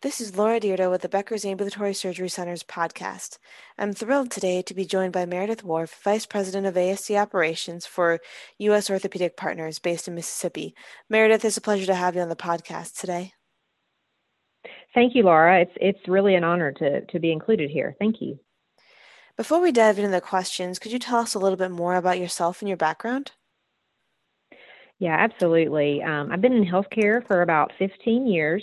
This is Laura Dyrda with the Becker's Ambulatory Surgery Center's podcast. I'm thrilled today to be joined by Meredith Worf, Vice President of ASC Operations for U.S. Orthopedic Partners based in Mississippi. Meredith, it's a pleasure to have you on the podcast today. Thank you, Laura. It's it's really an honor to to be included here. Thank you. Before we dive into the questions, could you tell us a little bit more about yourself and your background? Yeah, absolutely. Um, I've been in healthcare for about 15 years.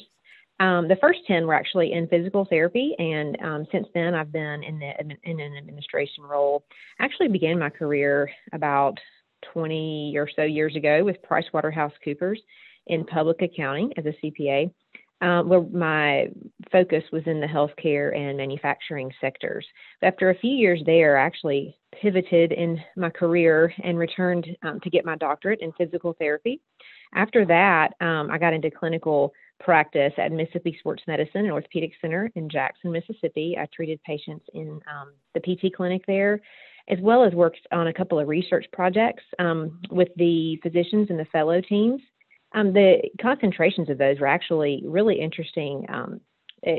Um, the first 10 were actually in physical therapy, and um, since then I've been in, the, in an administration role. I actually began my career about 20 or so years ago with PricewaterhouseCoopers in public accounting as a CPA um, where my focus was in the healthcare and manufacturing sectors. After a few years there, I actually pivoted in my career and returned um, to get my doctorate in physical therapy. After that, um, I got into clinical practice at Mississippi Sports Medicine and Orthopedic Center in Jackson, Mississippi. I treated patients in um, the PT clinic there, as well as worked on a couple of research projects um, with the physicians and the fellow teams. Um, the concentrations of those were actually really interesting. Um,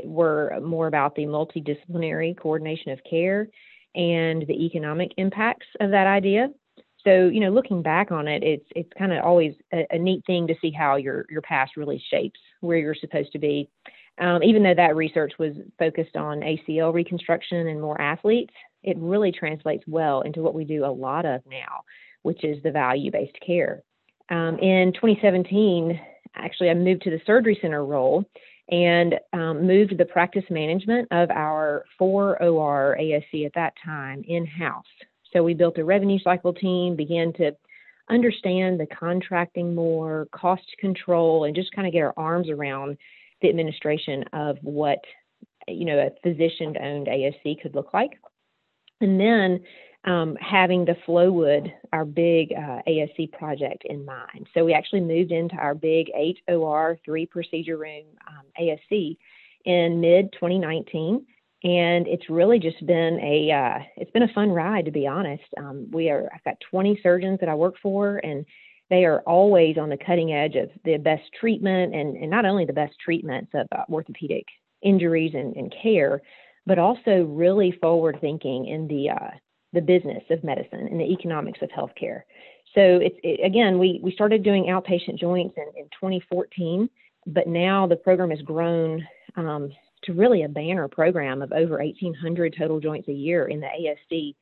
were more about the multidisciplinary coordination of care and the economic impacts of that idea. So, you know, looking back on it, it's it's kind of always a, a, neat thing to see how your your past really shapes where you're supposed to be. Um, even though that research was focused on ACL reconstruction and more athletes, it really translates well into what we do a lot of now, which is the value based care. Um, in 2017, actually, I moved to the surgery center role and um, moved the practice management of our four OR ASC at that time in house. So we built a revenue cycle team, began to understand the contracting more, cost control, and just kind of get our arms around the administration of what you know a physician owned ASC could look like. And then um, having the Flowood, our big uh, ASC project, in mind. So we actually moved into our big eight OR, three procedure room um, ASC in mid 2019. And it's really just been a uh, it's been a fun ride to be honest. Um, we are I've got 20 surgeons that I work for, and they are always on the cutting edge of the best treatment and, and not only the best treatments of uh, orthopedic injuries and, and, care, but also really forward thinking in the uh, the business of medicine and the economics of healthcare. So it's it, again, we we started doing outpatient joints in, in 2014, but now the program has grown um, to really a banner program of over 1,800 total joints a year in the ASC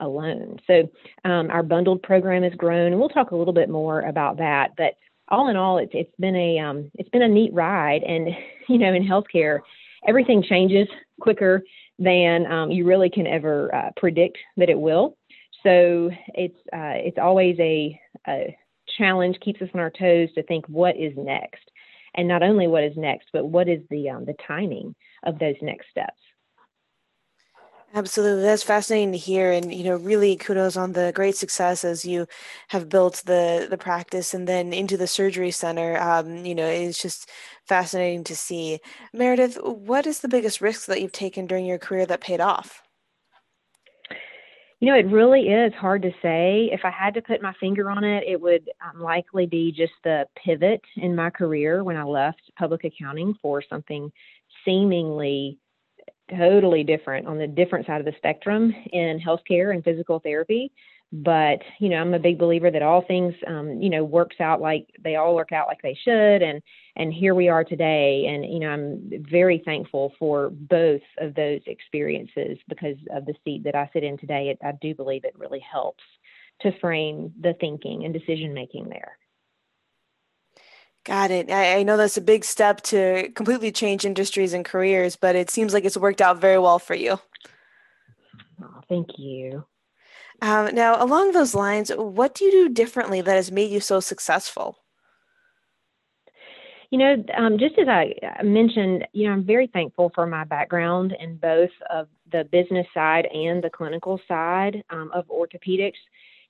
alone. So um, our bundled program has grown, and we'll talk a little bit more about that. But all in all, it's it's been a um, it's been a neat ride, and you know, in healthcare, everything changes quicker than um, you really can ever uh, predict that it will. So it's uh, it's always a, a, challenge, keeps us on our toes to think what is next, and not only what is next, but what is the um, the timing of those next steps. Absolutely. That's fascinating to hear. And, you know, really kudos on the great success as you have built the, the practice and then into the surgery center. Um, you know, it's just fascinating to see. Meredith, what is the biggest risk that you've taken during your career that paid off? You know, it really is hard to say. If I had to put my finger on it, it would um, likely be just the pivot in my career when I left public accounting for something seemingly totally different on the different side of the spectrum in healthcare and physical therapy. But you know, I'm a big believer that all things, um, you know, works out like they all work out like they should, and and here we are today. And you know, I'm very thankful for both of those experiences because of the seat that I sit in today. It, I do believe it really helps to frame the thinking and decision making there. Got it. I, I, know that's a big step to completely change industries and careers, but it seems like it's worked out very well for you. Oh, thank you. Um, now, along those lines, what do you do differently that has made you so successful? You know, um, just as I mentioned, you know, I'm very thankful for my background in both of the business side and the clinical side um, of orthopedics.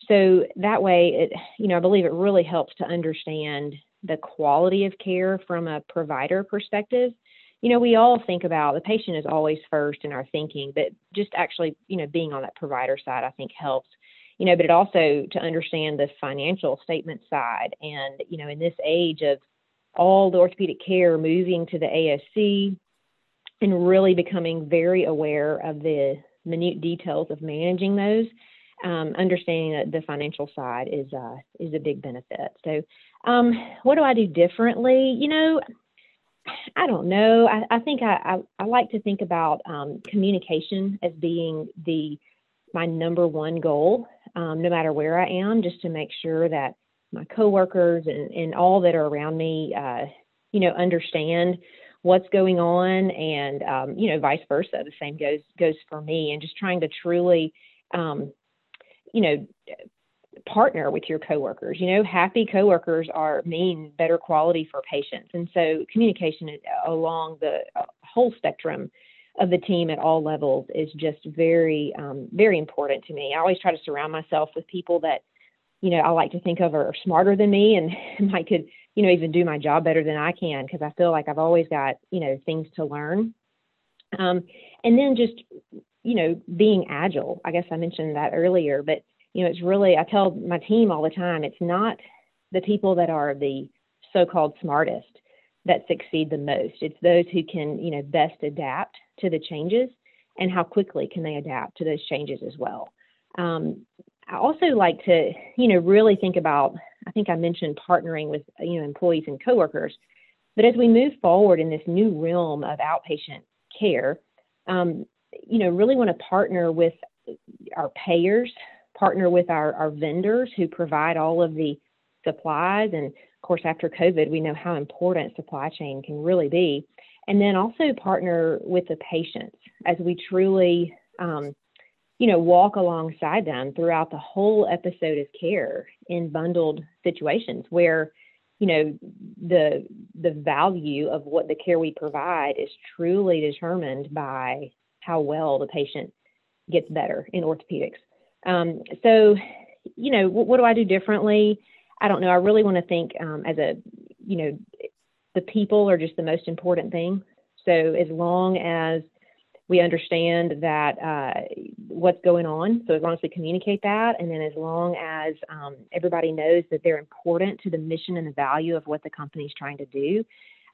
So that way, it, you know, I believe it really helps to understand the quality of care from a provider perspective, you know, we all think about the patient is always first in our thinking, but just actually, you know, being on that provider side, I think helps, you know, but it also to understand the financial statement side. And, you know, in this age of all the orthopedic care moving to the ASC, and really becoming very aware of the minute details of managing those. Um, understanding that the financial side is uh, is a big benefit. So, um, what do I do differently? You know, I don't know. I, I think I, I, I, like to think about um, communication as being the my number one goal, um, no matter where I am, just to make sure that my coworkers and, and all that are around me, uh, you know, understand what's going on, and um, you know, vice versa. The same goes goes for me, and just trying to truly, um, you know, partner with your coworkers. You know, happy coworkers are mean better quality for patients, and so communication along the uh, whole spectrum of the team at all levels is just very um, very important to me. I always try to surround myself with people that you know I like to think of are smarter than me and might could you know even do my job better than I can because I feel like I've always got you know things to learn. Um, and then just you know being agile. I guess I mentioned that earlier, but you know, it's really, I tell my team all the time, it's not the people that are the so called smartest that succeed the most. It's those who can, you know, best adapt to the changes and how quickly can they adapt to those changes as well. Um, I also like to, you know, really think about, I think I mentioned partnering with, you know, employees and coworkers, but as we move forward in this new realm of outpatient care, um, you know, really want to partner with our payers, partner with our, our vendors who provide all of the supplies. And of course, after COVID, we know how important supply chain can really be. And then also partner with the patients as we truly, um, you know, walk alongside them throughout the whole episode of care in bundled situations where, you know, the the value of what the care we provide is truly determined by how well the patient gets better in orthopedics. Um, so, you know, what, what, do I do differently? I don't know. I really want to think um, as a, you know, the people are just the most important thing. So as long as we understand that uh, what's going on, so as long as we communicate that, and then as long as um, everybody knows that they're important to the mission and the value of what the company is trying to do,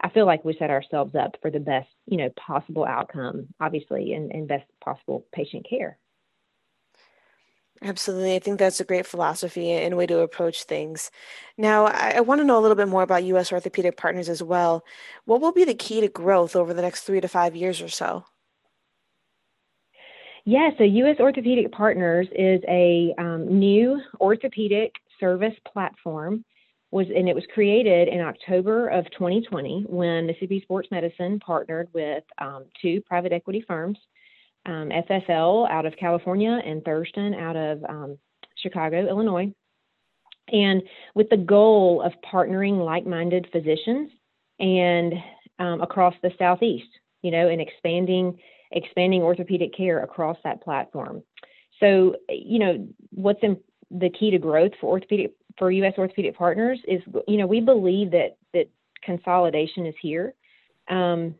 I feel like we set ourselves up for the best, you know, possible outcome, obviously, and, and best possible patient care. Absolutely. I think that's a great philosophy and way to approach things. Now, I, I want to know a little bit more about U.S. Orthopedic Partners as well. What will be the key to growth over the next three to five years or so? Yeah, so U.S. Orthopedic Partners is a um, new orthopedic service platform. Was and it was created in October of 2020 when Mississippi Sports Medicine partnered with um, two private equity firms um, out of California and Thurston out of um, Chicago, Illinois. And with the goal of partnering like minded physicians and um, across the Southeast, you know, and expanding expanding orthopedic care across that platform. So, you know, what's in, the key to growth for orthopedic for U.S. orthopedic partners is, you know, we believe that that consolidation is here. Um,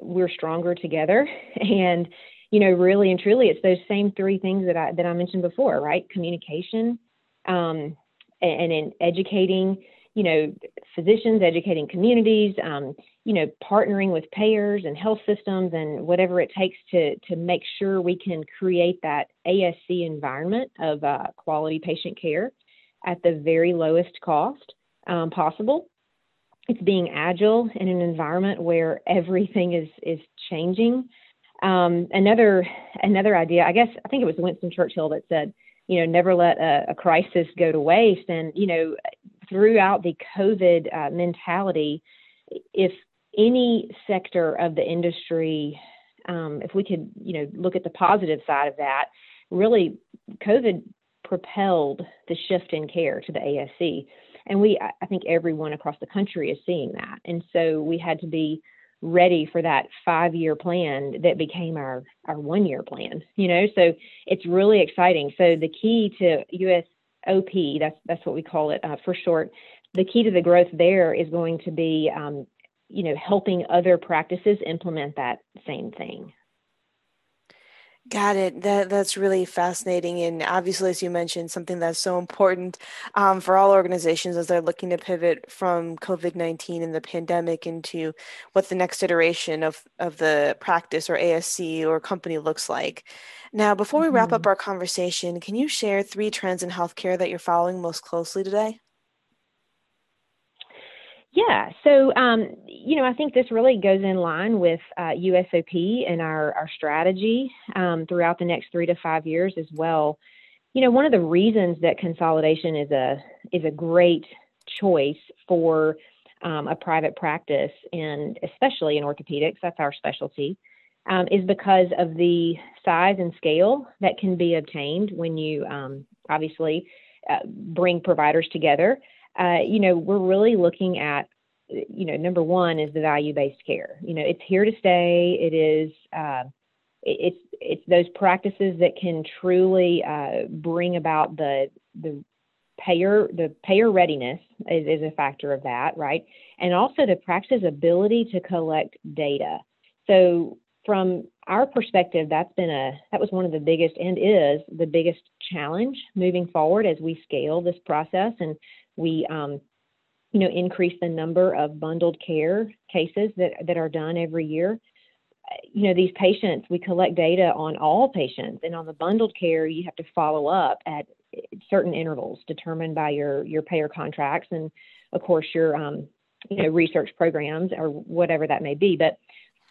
we're stronger together, and you know, really and truly, it's those same three things that I that I mentioned before, right? Communication, um, and, in educating, you know, physicians, educating communities, um, you know, partnering with payers and health systems and whatever it takes to to make sure we can create that ASC environment of uh, quality patient care at the very lowest cost um, possible. It's being agile in an environment where everything is is changing. Um, another another idea, I guess, I think it was Winston Churchill that said, you know, never let a, a crisis go to waste. And you know, throughout the COVID uh, mentality, if any sector of the industry, um, if we could, you know, look at the positive side of that, really, COVID propelled the shift in care to the ASC. And we, I think everyone across the country is seeing that. And so we had to be ready for that five year plan that became our our one year plan you know? So it's really exciting. So the key to usop that's that's what we call it uh, for short the key to the growth there is going to be um, you know helping other practices implement that same thing Got it. That that's really fascinating, and obviously, as you mentioned, something that's so important um, for all organizations as they're looking to pivot from COVID-19 and the pandemic into what the next iteration of of the practice or ASC or company looks like. Now, before we wrap up hmm our conversation, can you share three trends in healthcare that you're following most closely today? Yeah, so um, you know, I think this really goes in line with uh, USOP and our our strategy um, throughout the next three to five years as well. You know, one of the reasons that consolidation is a is a great choice for um, a private practice, and especially in orthopedics, that's our specialty, um, is because of the size and scale that can be obtained when you um, obviously uh, bring providers together uh, you know, we're really looking at, you know, number one is the value-based care. You know, it's here to stay. It is, uh, it's it's those practices that can truly uh, bring about the the payer the payer readiness is, is a factor of that, right? And also the practice's ability to collect data. So from our perspective, that's been a that was one of the biggest and is the biggest challenge moving forward as we scale this process and we, um, you know, increase the number of bundled care cases that, that are done every year. You know, these patients, we collect data on all patients, and on the bundled care, you have to follow up at certain intervals determined by your your payer contracts and, of course, your um, you know research programs or whatever that may be. But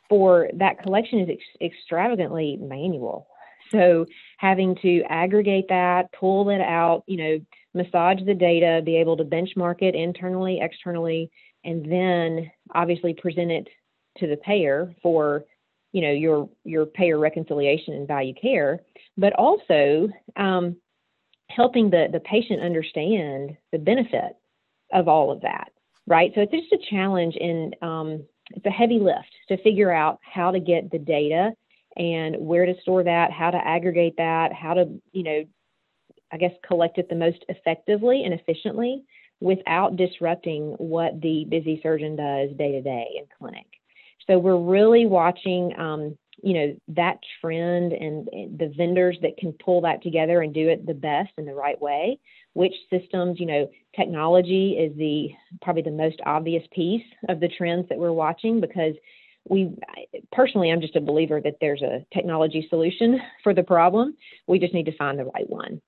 for that collection is ex- extravagantly manual. So having to aggregate that, pull it out, you know, massage the data, be able to benchmark it internally, externally, and then obviously present it to the payer for you know your your payer reconciliation and value care, but also um, helping the the patient understand the benefit of all of that, right? So it's just a challenge and um, it's a heavy lift to figure out how to get the data and where to store that, how to aggregate that, how to you know I guess, collect it the most effectively and efficiently without disrupting what the busy surgeon does day to day in clinic. So we're really watching, um, you know, that trend and, and the vendors that can pull that together and do it the best in the right way. Which systems, you know, technology is the probably the most obvious piece of the trends that we're watching because we personally i'm just a believer that there's a technology solution for the problem we just need to find the right one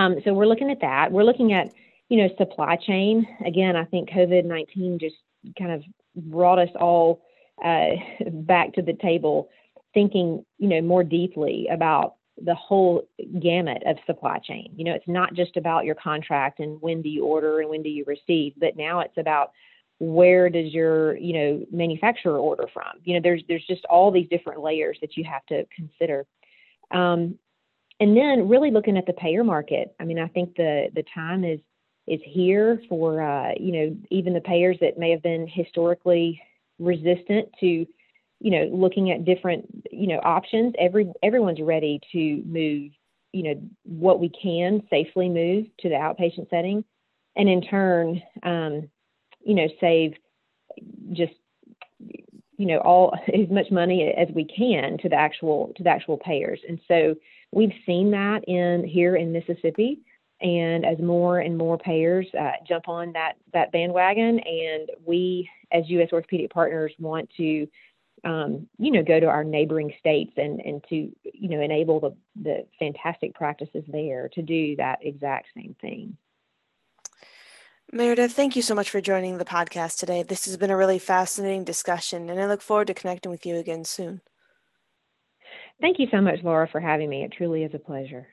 um, so we're looking at that. We're looking at, you know, supply chain. Again, I think COVID 19 just kind of brought us all uh, back to the table thinking, you know, more deeply about the whole gamut of supply chain. You know, it's not just about your contract and when do you order and when do you receive, but now it's about where does your, you know, manufacturer order from? You know, there's there's just all these different layers that you have to consider. Um, and then really looking at the payer market. I mean, I think the the time is is here for uh, you know even the payers that may have been historically resistant to you know looking at different you know options. Every everyone's ready to move you know what we can safely move to the outpatient setting, and in turn, um, you know, save just you know all as much money as we can to the actual to the actual payers. And so we've seen that in here in Mississippi. And as more and more payers uh, jump on that that bandwagon, and we as U.S. Orthopedic Partners want to, um, you know, go to our neighboring states and and to you know enable the the fantastic practices there to do that exact same thing. Meredith, thank you so much for joining the podcast today. This has been a really fascinating discussion, and I look forward to connecting with you again soon. Thank you so much, Laura, for having me. It truly is a pleasure.